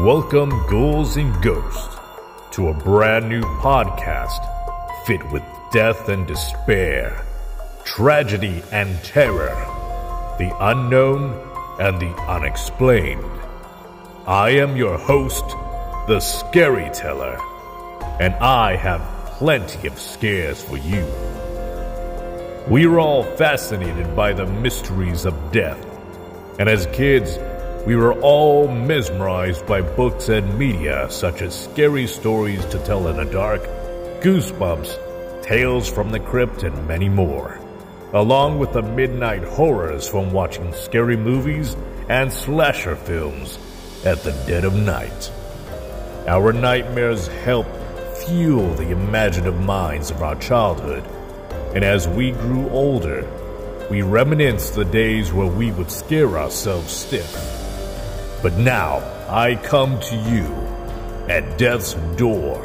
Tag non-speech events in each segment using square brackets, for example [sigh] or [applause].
Welcome, ghouls and ghosts, to a brand new podcast fit with death and despair, tragedy and terror, the unknown and the unexplained. I am your host, the Scaryteller, and I have plenty of scares for you. We are all fascinated by the mysteries of death, and as kids, we were all mesmerized by books and media such as Scary Stories to Tell in the Dark, Goosebumps, Tales from the Crypt, and many more, along with the midnight horrors from watching scary movies and slasher films at the dead of night. Our nightmares helped fuel the imaginative minds of our childhood, and as we grew older, we reminisced the days where we would scare ourselves stiff. But now I come to you at death's door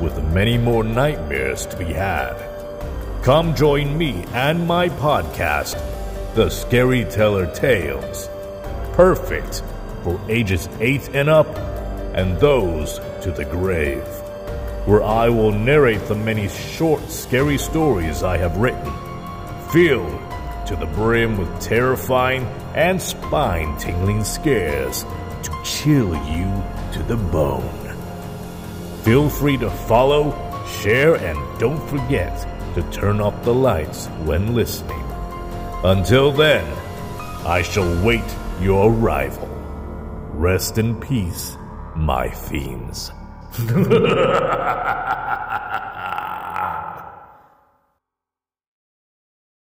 with many more nightmares to be had. Come join me and my podcast, The Scaryteller Tales. Perfect for ages 8 and up and those to the grave, where I will narrate the many short, scary stories I have written, filled to the brim with terrifying and spine tingling scares to chill you to the bone. Feel free to follow, share, and don't forget to turn off the lights when listening. Until then, I shall wait your arrival. Rest in peace, my fiends. [laughs]